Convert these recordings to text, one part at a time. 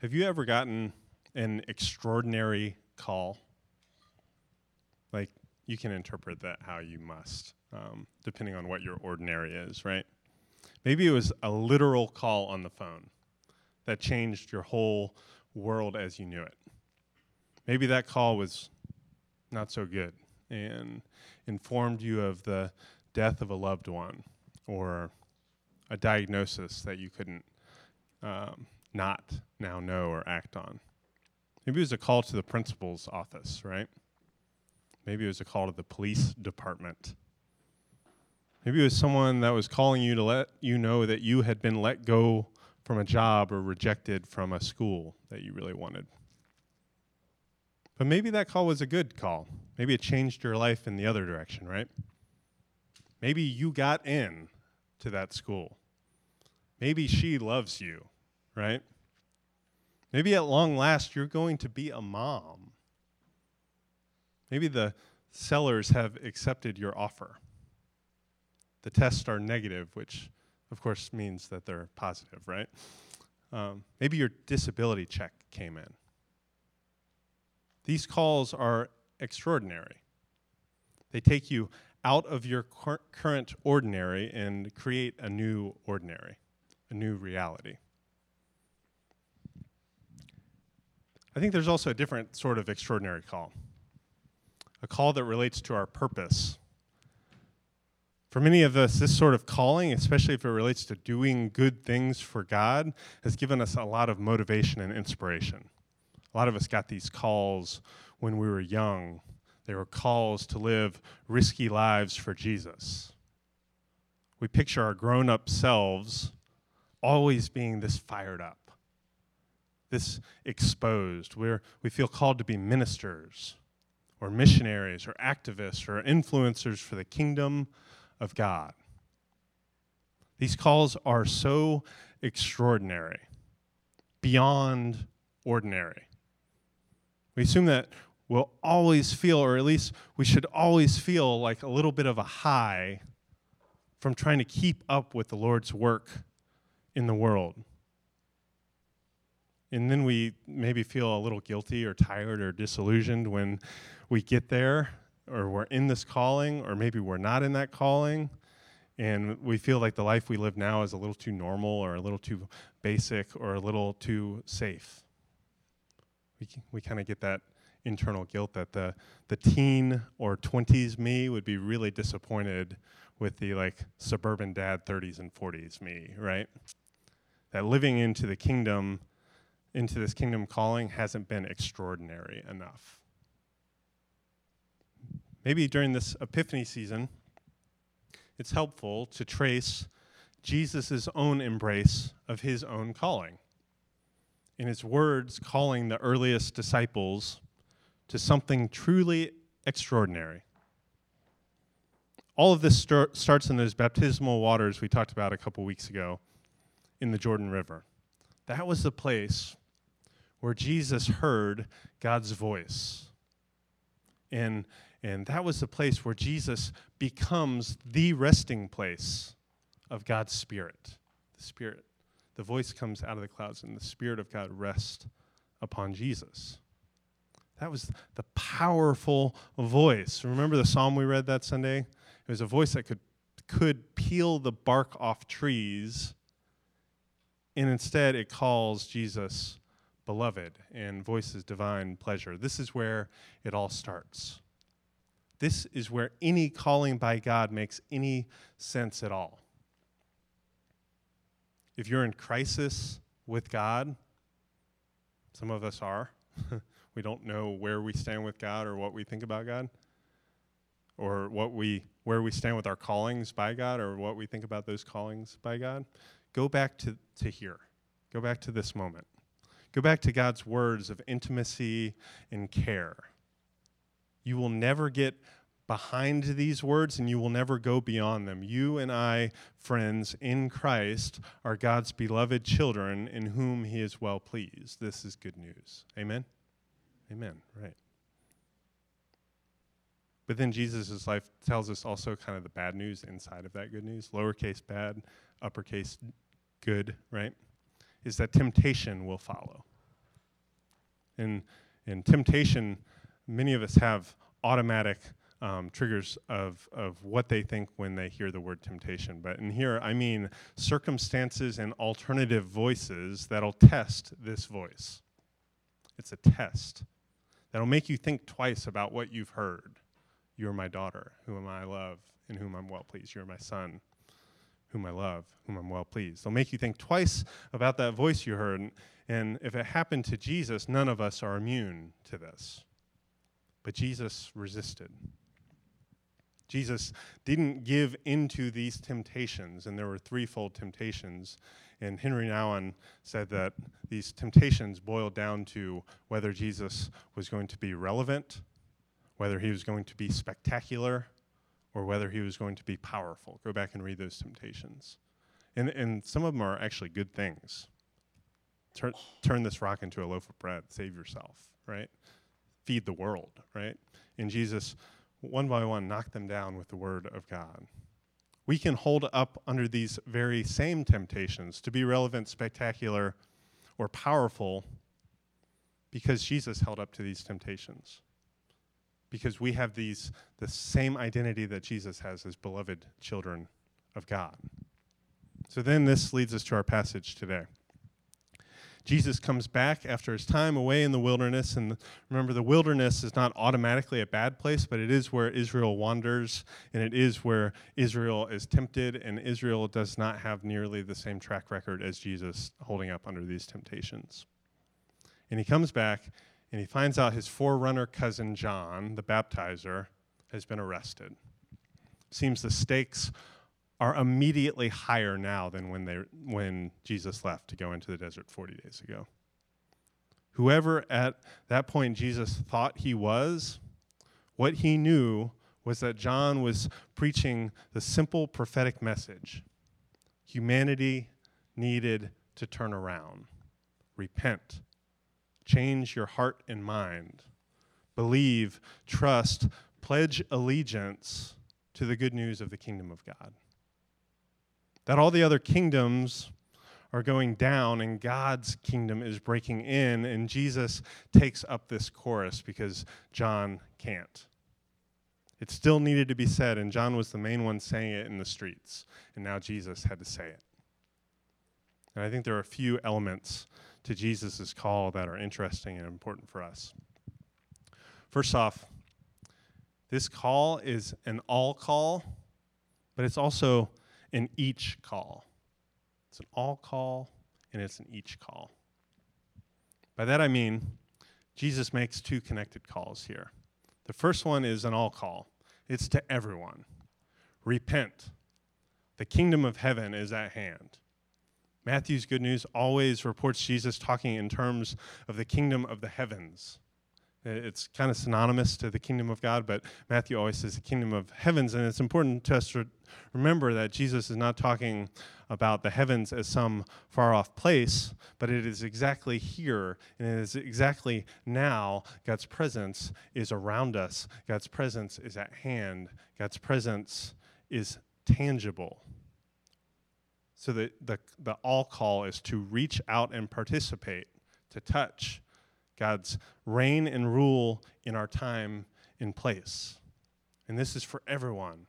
Have you ever gotten an extraordinary call? Like, you can interpret that how you must, um, depending on what your ordinary is, right? Maybe it was a literal call on the phone that changed your whole world as you knew it. Maybe that call was not so good and informed you of the death of a loved one or a diagnosis that you couldn't um, not now know or act on. Maybe it was a call to the principal's office, right? Maybe it was a call to the police department. Maybe it was someone that was calling you to let you know that you had been let go from a job or rejected from a school that you really wanted. But maybe that call was a good call. Maybe it changed your life in the other direction, right? Maybe you got in to that school. Maybe she loves you, right? Maybe at long last you're going to be a mom. Maybe the sellers have accepted your offer. The tests are negative, which of course means that they're positive, right? Um, maybe your disability check came in. These calls are extraordinary. They take you out of your cur- current ordinary and create a new ordinary, a new reality. I think there's also a different sort of extraordinary call a call that relates to our purpose. For many of us, this sort of calling, especially if it relates to doing good things for God, has given us a lot of motivation and inspiration. A lot of us got these calls when we were young. They were calls to live risky lives for Jesus. We picture our grown up selves always being this fired up this exposed. We're, we feel called to be ministers or missionaries or activists or influencers for the kingdom of God. These calls are so extraordinary, beyond ordinary. We assume that we'll always feel, or at least we should always feel, like a little bit of a high from trying to keep up with the Lord's work in the world. And then we maybe feel a little guilty or tired or disillusioned when we get there or we're in this calling or maybe we're not in that calling and we feel like the life we live now is a little too normal or a little too basic or a little too safe. We, we kind of get that internal guilt that the, the teen or 20s me would be really disappointed with the like suburban dad 30s and 40s me, right? That living into the kingdom into this kingdom calling hasn't been extraordinary enough. Maybe during this Epiphany season, it's helpful to trace Jesus' own embrace of his own calling. In his words, calling the earliest disciples to something truly extraordinary. All of this start, starts in those baptismal waters we talked about a couple weeks ago in the Jordan River. That was the place where Jesus heard God's voice. And, and that was the place where Jesus becomes the resting place of God's Spirit. The Spirit. The voice comes out of the clouds, and the Spirit of God rests upon Jesus. That was the powerful voice. Remember the psalm we read that Sunday? It was a voice that could, could peel the bark off trees, and instead it calls Jesus beloved and voices divine pleasure. This is where it all starts. This is where any calling by God makes any sense at all. If you're in crisis with God, some of us are. we don't know where we stand with God or what we think about God or what we where we stand with our callings by God or what we think about those callings by God. Go back to, to here. Go back to this moment. Go back to God's words of intimacy and care. You will never get behind these words and you will never go beyond them. You and I, friends, in Christ, are God's beloved children in whom he is well pleased. This is good news. Amen? Amen. Right. But then Jesus' life tells us also kind of the bad news inside of that good news lowercase bad, uppercase good, right? is that temptation will follow. And, and temptation, many of us have automatic um, triggers of, of what they think when they hear the word temptation. But in here, I mean circumstances and alternative voices that'll test this voice. It's a test that'll make you think twice about what you've heard. You're my daughter, whom I love, in whom I'm well pleased. You're my son, whom I love, whom I'm well pleased. They'll make you think twice about that voice you heard. And, if it happened to Jesus, none of us are immune to this. But Jesus resisted. Jesus didn't give into these temptations, and there were threefold temptations. And Henry Nouwen said that these temptations boiled down to whether Jesus was going to be relevant, whether he was going to be spectacular, or whether he was going to be powerful. Go back and read those temptations. And, and some of them are actually good things. Turn, turn this rock into a loaf of bread, save yourself, right? Feed the world, right? And Jesus one by one, knocked them down with the word of God. We can hold up under these very same temptations to be relevant, spectacular, or powerful because Jesus held up to these temptations. Because we have these the same identity that Jesus has as beloved children of God. So then this leads us to our passage today. Jesus comes back after his time away in the wilderness. And remember, the wilderness is not automatically a bad place, but it is where Israel wanders, and it is where Israel is tempted, and Israel does not have nearly the same track record as Jesus holding up under these temptations. And he comes back, and he finds out his forerunner cousin John, the baptizer, has been arrested. Seems the stakes are immediately higher now than when, they, when Jesus left to go into the desert 40 days ago. Whoever at that point Jesus thought he was, what he knew was that John was preaching the simple prophetic message humanity needed to turn around, repent, change your heart and mind, believe, trust, pledge allegiance to the good news of the kingdom of God that all the other kingdoms are going down and God's kingdom is breaking in, and Jesus takes up this chorus because John can't. It still needed to be said, and John was the main one saying it in the streets, and now Jesus had to say it. And I think there are a few elements to Jesus' call that are interesting and important for us. First off, this call is an all call, but it's also an each call. It's an all call and it's an each call. By that I mean, Jesus makes two connected calls here. The first one is an all call, it's to everyone. Repent. The kingdom of heaven is at hand. Matthew's good news always reports Jesus talking in terms of the kingdom of the heavens. Uh, it's kind of synonymous to the kingdom of God, but Matthew always says the kingdom of heavens. And it's important to us to remember that Jesus is not talking about the heavens as some far off place, but it is exactly here, and it is exactly now God's presence is around us. God's presence is at hand. God's presence is tangible. So the, the, the all call is to reach out and participate, to touch God's reign and rule in our time in place. And this is for everyone.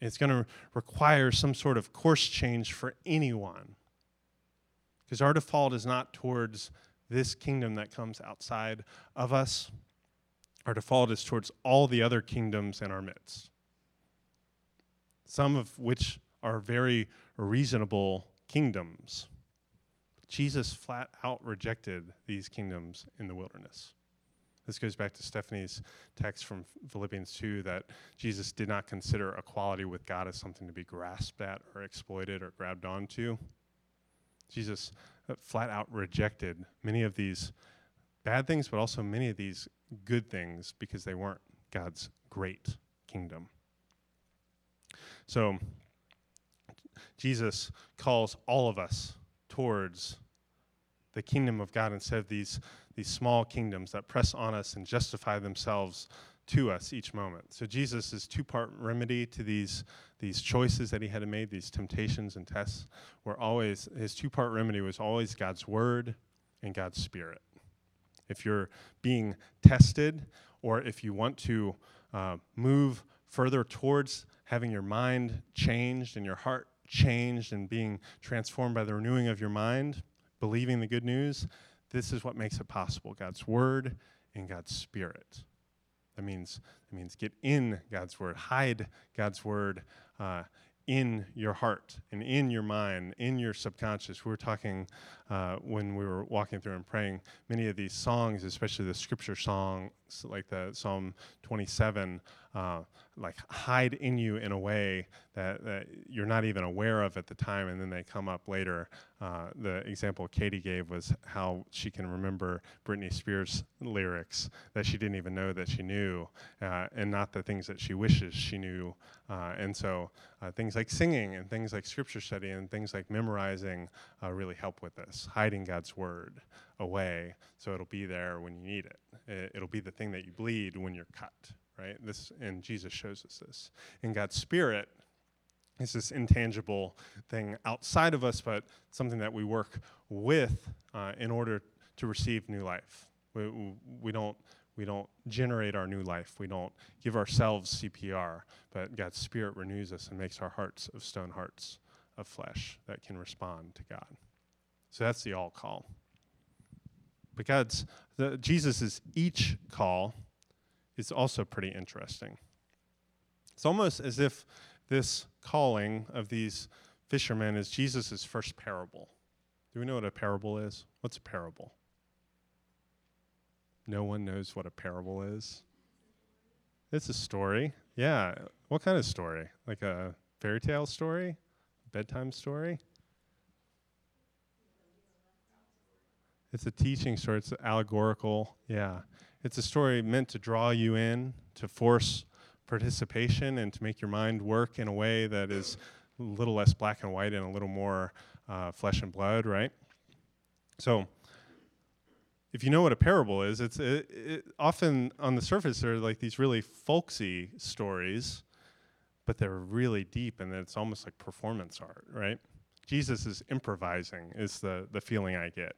It's going to require some sort of course change for anyone. Because our default is not towards this kingdom that comes outside of us, our default is towards all the other kingdoms in our midst. Some of which are very reasonable kingdoms. Jesus flat out rejected these kingdoms in the wilderness. This goes back to Stephanie's text from Philippians 2 that Jesus did not consider equality with God as something to be grasped at or exploited or grabbed onto. Jesus uh, flat out rejected many of these bad things, but also many of these good things because they weren't God's great kingdom. So, Jesus calls all of us towards the kingdom of God instead of these, these small kingdoms that press on us and justify themselves to us each moment. So Jesus' is two-part remedy to these, these choices that he had to make, these temptations and tests, were always, his two-part remedy was always God's word and God's spirit. If you're being tested, or if you want to uh, move further towards having your mind changed and your heart changed and being transformed by the renewing of your mind, believing the good news, this is what makes it possible God's Word and God's Spirit. That means, that means get in God's Word, hide God's Word. Uh, in your heart and in your mind, in your subconscious. We were talking uh, when we were walking through and praying, many of these songs, especially the scripture songs like the Psalm 27, uh, like hide in you in a way that, that, you're not even aware of at the time, and then they come up later. Uh, the example Katie gave was how she can remember Britney Spears lyrics that she didn't even know that she knew, uh, and not the things that she wishes she knew. Uh, and so uh, things like singing and things like scripture study and things like memorizing uh, really help with this, hiding God's word away so it'll be there when you need it. it it'll be the thing that you bleed when you're cut right? This and Jesus shows us this. And God's Spirit is this intangible thing outside of us, but something that we work with uh, in order to receive new life. We, we don't we don't generate our new life. We don't give ourselves CPR, but God's Spirit renews us and makes our hearts of stone hearts of flesh that can respond to God. So that's the all call. But God's the, Jesus's each call is also pretty interesting. It's almost as if this calling of these fishermen is Jesus' first parable. Do we know what a parable is? What's a parable? No one knows what a parable is. It's a story. Yeah. What kind of story? Like a fairy tale story? Bedtime story? It's a teaching story. It's allegorical. Yeah. It's a story meant to draw you in, to force participation, and to make your mind work in a way that is a little less black and white and a little more uh, flesh and blood, right? So, if you know what a parable is, it's it, it, often on the surface they're like these really folksy stories, but they're really deep, and it's almost like performance art, right? Jesus is improvising, is the the feeling I get.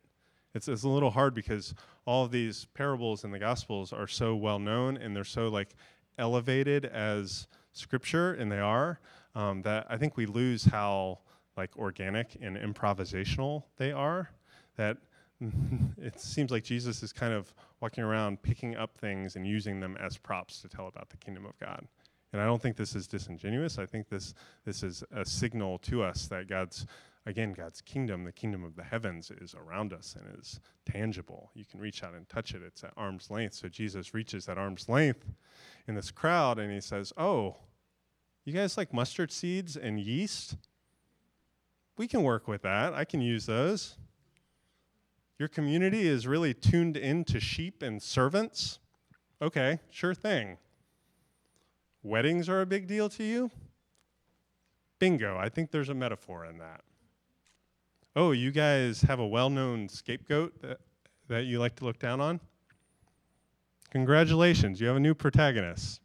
It's, it's a little hard because all of these parables in the Gospels are so well known and they're so like elevated as scripture, and they are, um, that I think we lose how like organic and improvisational they are. That it seems like Jesus is kind of walking around picking up things and using them as props to tell about the kingdom of God. And I don't think this is disingenuous. I think this this is a signal to us that God's again, God's kingdom, the kingdom of the heavens, is around us and is tangible. You can reach out and touch it, it's at arm's length. So Jesus reaches at arm's length in this crowd and he says, Oh, you guys like mustard seeds and yeast? We can work with that. I can use those. Your community is really tuned into sheep and servants? Okay, sure thing. Weddings are a big deal to you? Bingo. I think there's a metaphor in that oh, you guys have a well known scapegoat that, that you like to look down on? Congratulations, you have a new protagonist.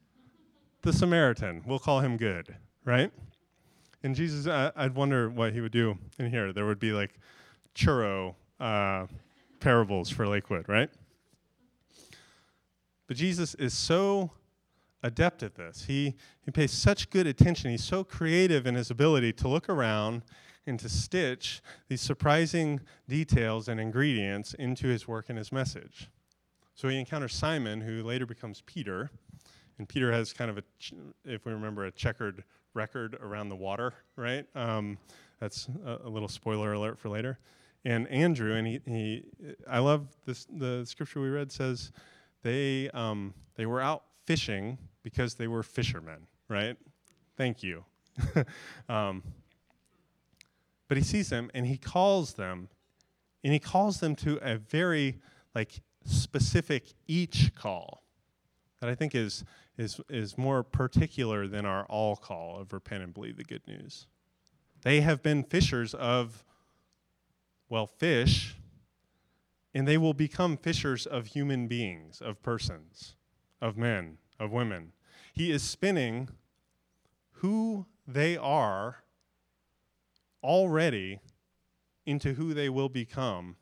The Samaritan. We'll call him good, right? And Jesus, I, would wonder what he would do in here. There would be like churro uh, parables for Lakewood, right? But Jesus is so adept at this. He, he pays such good attention. He's so creative in his ability to look around and to stitch these surprising details and ingredients into his work and his message. So he encounters Simon, who later becomes Peter. And Peter has kind of a, if we remember, a checkered record around the water, right? Um, that's a, a, little spoiler alert for later. And Andrew, and he, he I love this. The scripture we read says they um, they were out fishing because they were fishermen, right? Thank you. um, but he sees them and he calls them, and he calls them to a very like specific each call that I think is is is more particular than our all call of repent and believe the good news. They have been fishers of well, fish, and they will become fishers of human beings, of persons, of men, of women. He is spinning who they are already into who they will become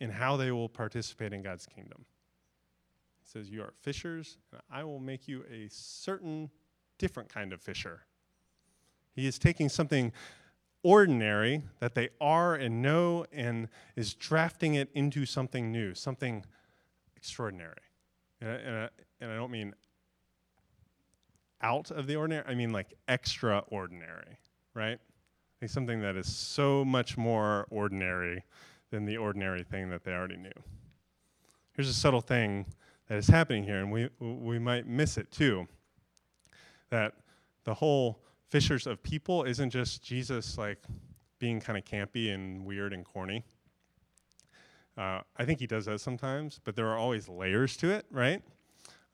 and how they will participate in God's kingdom. He says, You are fishers, and I will make you a certain different kind of fisher. He is taking something ordinary that they are and know and is drafting it into something new, something extraordinary. And I, and I, and I don't mean out of the ordinary, I mean like extraordinary, right? Like something that is so much more ordinary than the ordinary thing that they already knew. Here's a subtle thing that is happening here, and we, we might miss it too. That the whole fishers of people isn't just Jesus like being kind of campy and weird and corny. Uh, I think he does that sometimes, but there are always layers to it, right?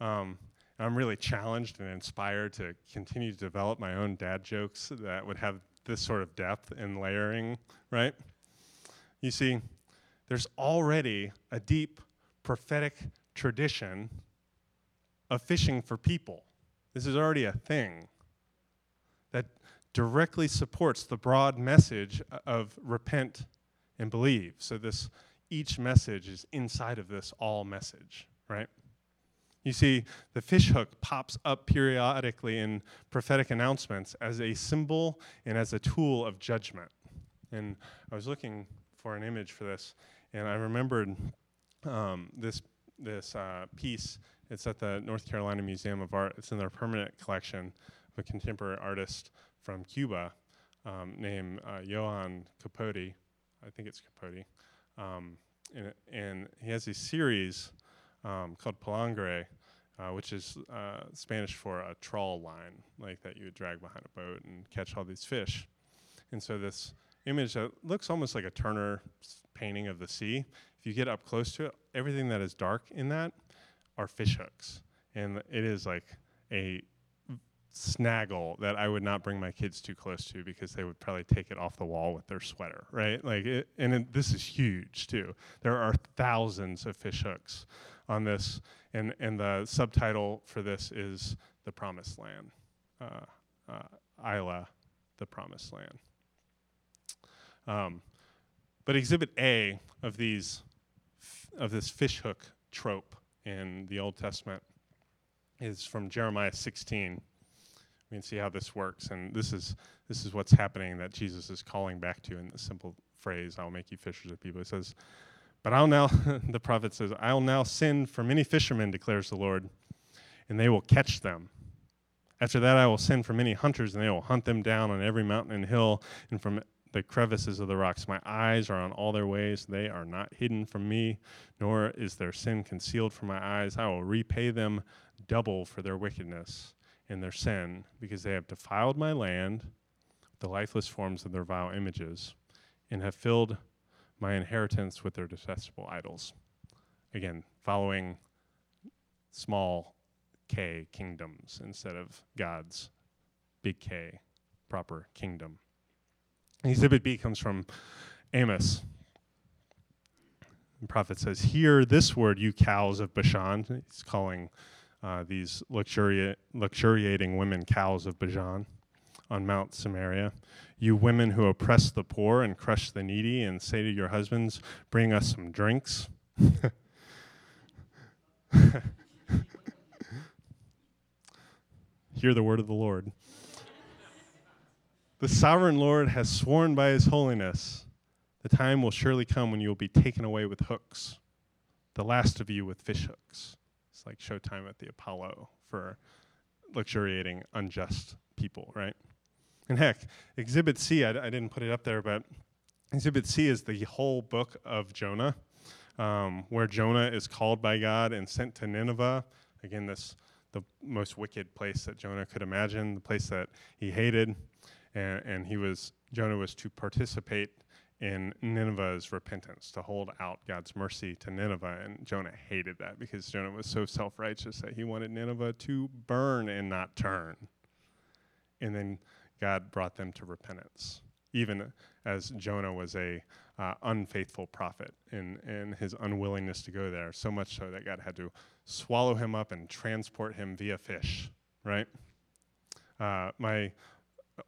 Um, I'm really challenged and inspired to continue to develop my own dad jokes that would have this sort of depth and layering, right? You see, there's already a deep prophetic tradition of fishing for people. This is already a thing that directly supports the broad message of repent and believe. So this each message is inside of this all message, right? You see, the fishhook pops up periodically in prophetic announcements as a symbol and as a tool of judgment. And I was looking for an image for this, and I remembered um, this this uh, piece. It's at the North Carolina Museum of Art. It's in their permanent collection of a contemporary artist from Cuba um, named uh, Capote. I think it's Capote. Um, and, and, he has a series um, called Palangre, uh, which is uh, Spanish for a trawl line, like that you would drag behind a boat and catch all these fish. And so this image that looks almost like a Turner painting of the sea, if you get up close to it, everything that is dark in that are fish hooks. And it is like a snaggle that I would not bring my kids too close to because they would probably take it off the wall with their sweater, right? Like, it, and it, this is huge too. There are thousands of fish hooks on this, and and the subtitle for this is the Promised Land, uh, uh, Isla, the Promised Land. Um, but Exhibit A of these of this fishhook trope in the Old Testament is from Jeremiah 16. We can see how this works, and this is this is what's happening that Jesus is calling back to in the simple phrase, "I'll make you fishers of people." He says, "But I'll now," the prophet says, "I'll now send for many fishermen," declares the Lord, "and they will catch them." After that, I will send for many hunters, and they will hunt them down on every mountain and hill, and from the crevices of the rocks. My eyes are on all their ways. They are not hidden from me, nor is their sin concealed from my eyes. I will repay them double for their wickedness and their sin, because they have defiled my land, the lifeless forms of their vile images, and have filled my inheritance with their detestable idols. Again, following small k kingdoms instead of God's big K proper kingdom. Exhibit B comes from Amos. The prophet says, Hear this word, you cows of Bashan. He's calling uh, these luxuriating women cows of Bashan on Mount Samaria. You women who oppress the poor and crush the needy, and say to your husbands, Bring us some drinks. Hear the word of the Lord. The sovereign Lord has sworn by his holiness, the time will surely come when you will be taken away with hooks, the last of you with fish hooks. It's like showtime at the Apollo for luxuriating unjust people, right? And heck, Exhibit C, I, I didn't put it up there, but Exhibit C is the whole book of Jonah, um, where Jonah is called by God and sent to Nineveh. Again, this the most wicked place that Jonah could imagine, the place that he hated and, and he was Jonah was to participate in Nineveh's repentance, to hold out God's mercy to Nineveh. And Jonah hated that because Jonah was so self righteous that he wanted Nineveh to burn and not turn. And then God brought them to repentance, even as Jonah was a uh, unfaithful prophet in, in his unwillingness to go there, so much so that God had to swallow him up and transport him via fish, right? Uh, my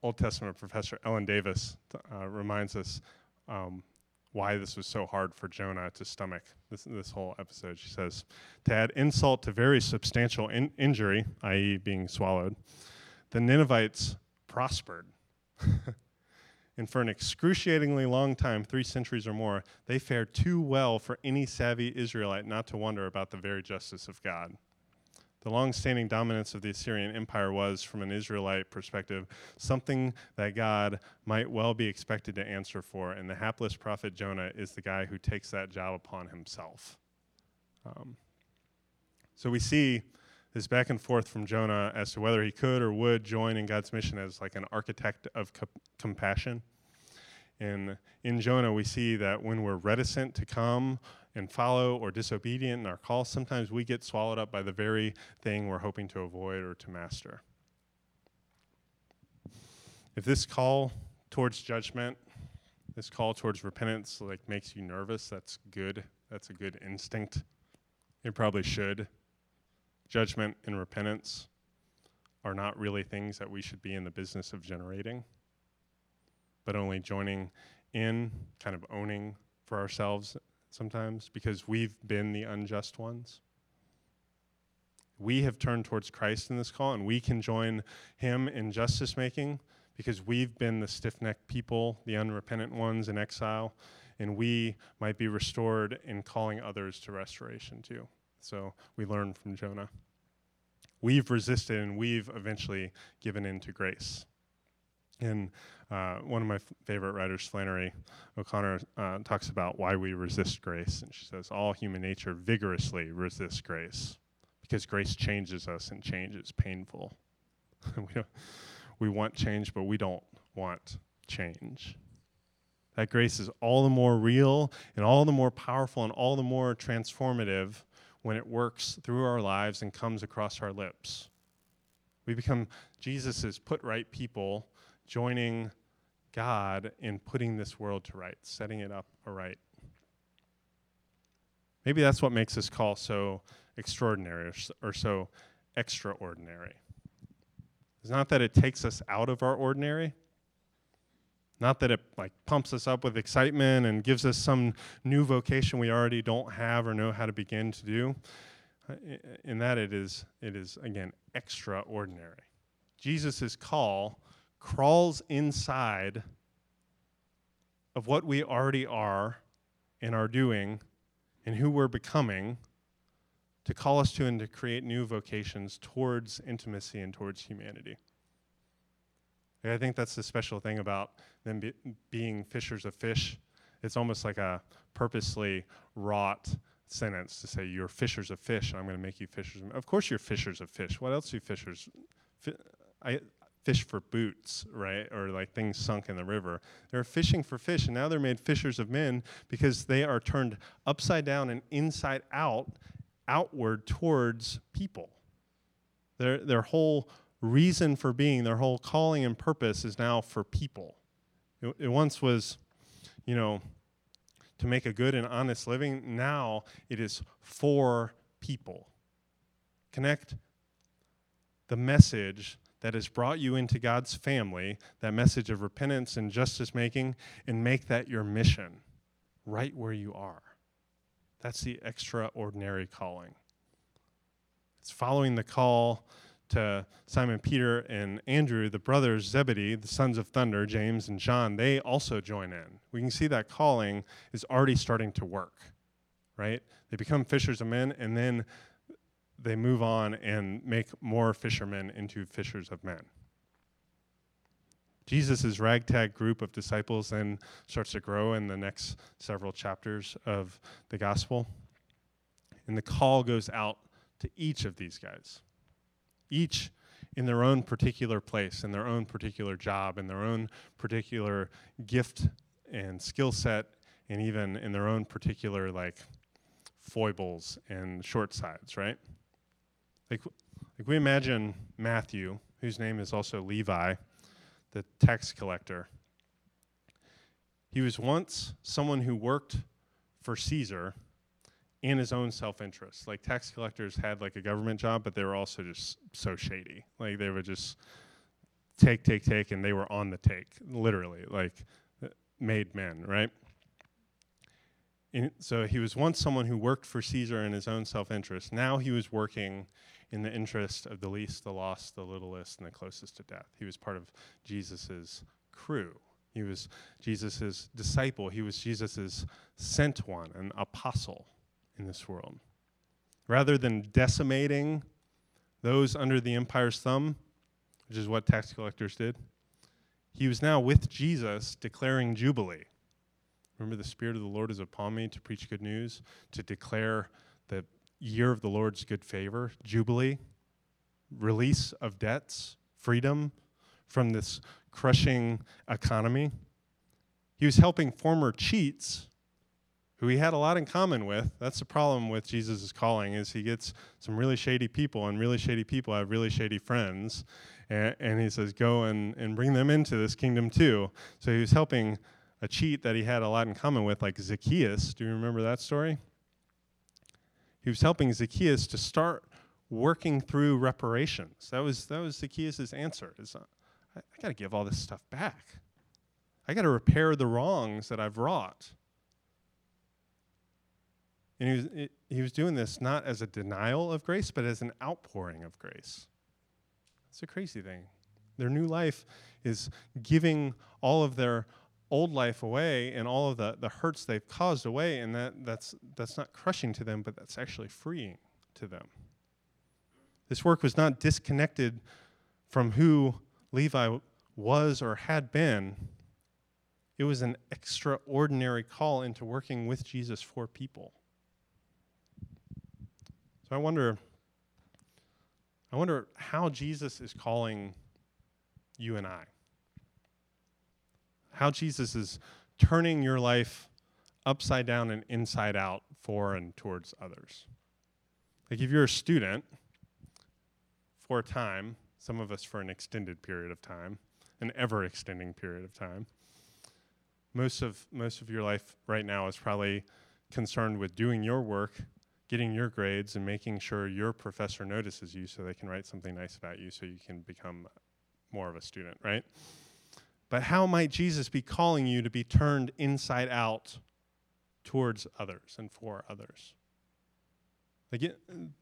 Old Testament professor Ellen Davis uh, reminds us um, why this was so hard for Jonah to stomach this, this whole episode. She says, To add insult to very substantial in- injury, i.e., being swallowed, the Ninevites prospered. and for an excruciatingly long time, three centuries or more, they fared too well for any savvy Israelite not to wonder about the very justice of God. The long standing dominance of the Assyrian Empire was, from an Israelite perspective, something that God might well be expected to answer for, and the hapless prophet Jonah is the guy who takes that job upon himself. Um, so we see this back and forth from Jonah as to whether he could or would join in God's mission as like an architect of co- compassion. And in Jonah, we see that when we're reticent to come and follow or disobedient in our call, sometimes we get swallowed up by the very thing we're hoping to avoid or to master. If this call towards judgment, this call towards repentance like makes you nervous, that's good. That's a good instinct. It probably should. Judgment and repentance are not really things that we should be in the business of generating, but only joining in, kind of owning for ourselves sometimes because we've been the unjust ones. We have turned towards Christ in this call, and we can join him in justice making because we've been the stiff necked people, the unrepentant ones in exile, and we might be restored in calling others to restoration too. So we learn from Jonah. We've resisted and we've eventually given in to grace. And uh, one of my f- favorite writers, Flannery O'Connor, uh, talks about why we resist grace. And she says, All human nature vigorously resists grace because grace changes us and change is painful. we, we want change, but we don't want change. That grace is all the more real and all the more powerful and all the more transformative when it works through our lives and comes across our lips. We become Jesus's put right people joining God in putting this world to rights, setting it up aright. Maybe that's what makes this call so extraordinary or, so extraordinary. It's not that it takes us out of our ordinary, not that it like pumps us up with excitement and gives us some new vocation we already don't have or know how to begin to do. Uh, in that it is it is again extraordinary. Jesus' call crawls inside of what we already are and are doing and who we're becoming to call us to and to create new vocations towards intimacy and towards humanity. And I think that's the special thing about them be, being fishers of fish. It's almost like a purposely wrought sentence to say, You're fishers of fish, and I'm going to make you fishers. Of, of course, you're fishers of fish. What else do fishers? Fi- I, fish for boots, right? Or like things sunk in the river. They're fishing for fish, and now they're made fishers of men because they are turned upside down and inside out, outward towards people. Their, their whole reason for being, their whole calling and purpose is now for people. It, it once was, you know, to make a good and honest living. Now it is for people. Connect the message that has brought you into God's family, that message of repentance and justice making, and make that your mission right where you are. That's the extraordinary calling. It's following the call to Simon Peter and Andrew, the brothers Zebedee, the sons of thunder, James and John, they also join in. We can see that calling is already starting to work, right? They become fishers of men, and then they move on and make more fishermen into fishers of men. Jesus' ragtag group of disciples then starts to grow in the next several chapters of the gospel. And the call goes out to each of these guys, each in their own particular place, in their own particular job, in their own particular gift and skill set, and even in their own particular like foibles and short sides, right? Like, like we imagine Matthew, whose name is also Levi, the tax collector. He was once someone who worked for Caesar in his own self-interest. Like tax collectors had like a government job, but they were also just so shady. Like they would just take, take, take, and they were on the take, literally, like uh, made men, right? in, so he was once someone who worked for Caesar in his own self interest. Now he was working in the interest of the least, the lost, the littlest, and the closest to death. He was part of Jesus's crew. He was Jesus' disciple. He was Jesus' sent one, an apostle in this world. Rather than decimating those under the empire's thumb, which is what tax collectors did, he was now with Jesus declaring Jubilee. Remember, the Spirit of the Lord is upon me to preach good news, to declare the year of the Lord's good favor, Jubilee, release of debts, freedom from this crushing economy. He was helping former cheats who he had a lot in common with. That's the problem with Jesus' calling is he gets some really shady people, and really shady people have really shady friends. And, and he says, go and, and bring them into this kingdom too. So he was helping a cheat that he had a lot in common with, like Zacchaeus. Do you remember that story? He was helping Zacchaeus to start working through reparations. That was that was Zacchaeus' answer. Is I, I got to give all this stuff back. I got to repair the wrongs that I've wrought. And he was, he was doing this not as a denial of grace, but as an outpouring of grace. It's a crazy thing. Their new life is giving all of their old life away and all of the, the hurts they've caused away, and that, that's, that's not crushing to them, but that's actually freeing to them. This work was not disconnected from who Levi was or had been. It was an extraordinary call into working with Jesus for people. So I wonder I wonder how Jesus is calling you and I how Jesus is turning your life upside down and inside out for and towards others. Like if you're a student for a time, some of us for an extended period of time, an ever extending period of time, most of most of your life right now is probably concerned with doing your work, getting your grades and making sure your professor notices you so they can write something nice about you so you can become more of a student, right? But how might Jesus be calling you to be turned inside out towards others and for others? Again,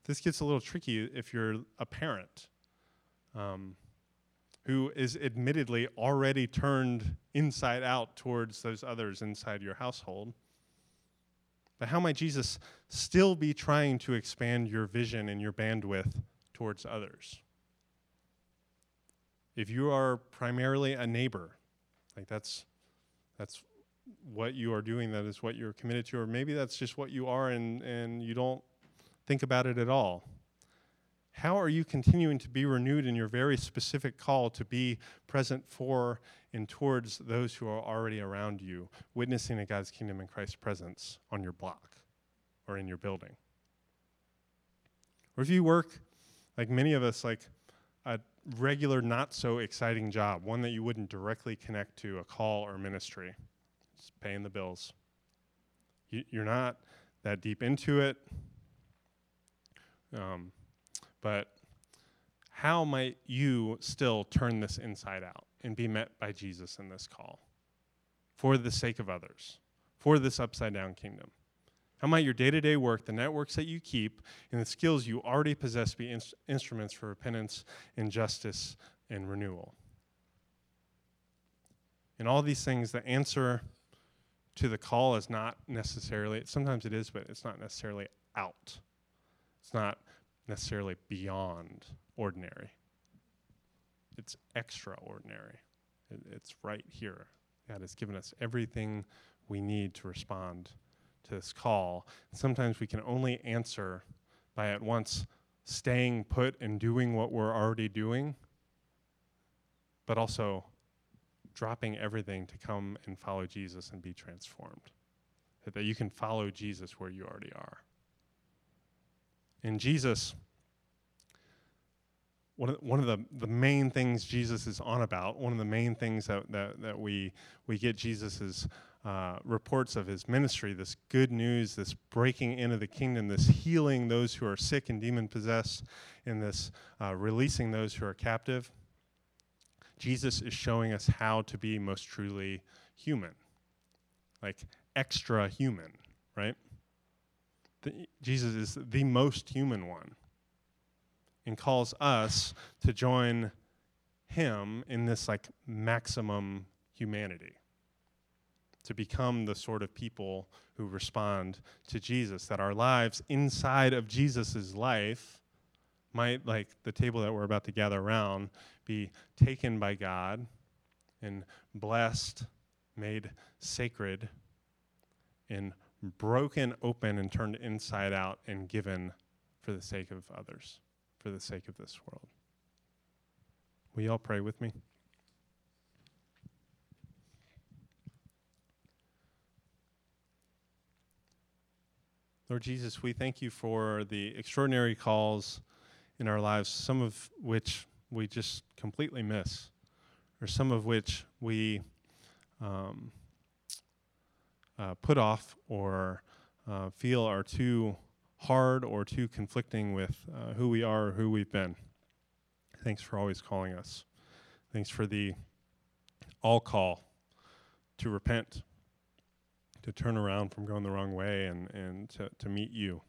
this gets a little tricky if you're a parent um, who is admittedly already turned inside out towards those others inside your household. But how might Jesus still be trying to expand your vision and your bandwidth towards others? if you are primarily a neighbor, like that's that's what you are doing, that is what you're committed to, or maybe that's just what you are and, and you don't think about it at all. How are you continuing to be renewed in your very specific call to be present for and towards those who are already around you, witnessing a God's kingdom and Christ's presence on your block or in your building? Or if you work, like many of us, like a regular, not so exciting job, one that you wouldn't directly connect to a call or ministry, just paying the bills. You, are not that deep into it. Um, but how might you still turn this inside out and be met by Jesus in this call for the sake of others, for this upside down kingdom? How might your day to day work, the networks that you keep, and the skills you already possess be in- instruments for repentance and justice and renewal? In all these things, the answer to the call is not necessarily, sometimes it is, but it's not necessarily out. It's not necessarily beyond ordinary. It's extraordinary. It, it's right here. God has given us everything we need to respond to this call. Sometimes we can only answer by at once staying put and doing what we're already doing, but also dropping everything to come and follow Jesus and be transformed. That, that you can follow Jesus where you already are. And Jesus, one of, one of the, the main things Jesus is on about, one of the main things that, that, that we, we get Jesus' uh, reports of his ministry, this good news, this breaking into the kingdom, this healing those who are sick and demon possessed, and this uh, releasing those who are captive. Jesus is showing us how to be most truly human, like extra human, right? The, Jesus is the most human one and calls us to join him in this like maximum humanity to become the sort of people who respond to Jesus that our lives inside of Jesus's life might like the table that we're about to gather around be taken by God and blessed made sacred and broken open and turned inside out and given for the sake of others for the sake of this world. Will you all pray with me? Lord Jesus, we thank you for the extraordinary calls in our lives, some of which we just completely miss, or some of which we um, uh, put off or uh, feel are too hard or too conflicting with uh, who we are or who we've been. Thanks for always calling us. Thanks for the all call to repent, to turn around from going the wrong way, and, and to, to meet you,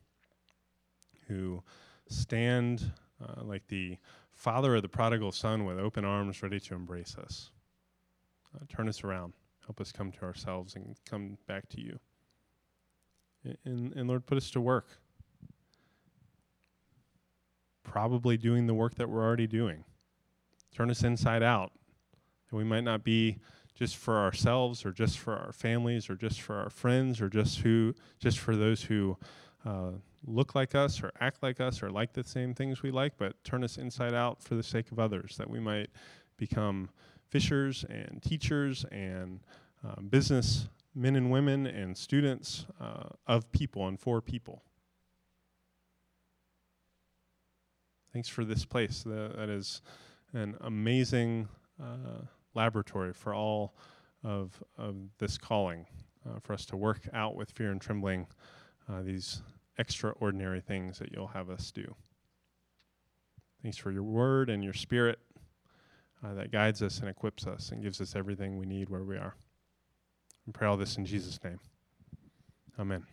who stand uh, like the father of the prodigal son with open arms ready to embrace us. Uh, turn us around. Help us come to ourselves and come back to you. And, and Lord, put us to work probably doing the work that we're already doing. Turn us inside out. And we might not be just for ourselves or just for our families or just for our friends or just who just for those who uh, look like us or act like us or like the same things we like, but turn us inside out for the sake of others, that we might become fishers and teachers and uh, business men and women and students uh, of people and for people. Thanks for this place. that, that is an amazing uh, laboratory for all of, of this calling, uh, for us to work out with fear and trembling uh, these extraordinary things that you'll have us do. Thanks for your word and your spirit uh, that guides us and equips us and gives us everything we need where we are. And pray all this in Jesus' name. Amen.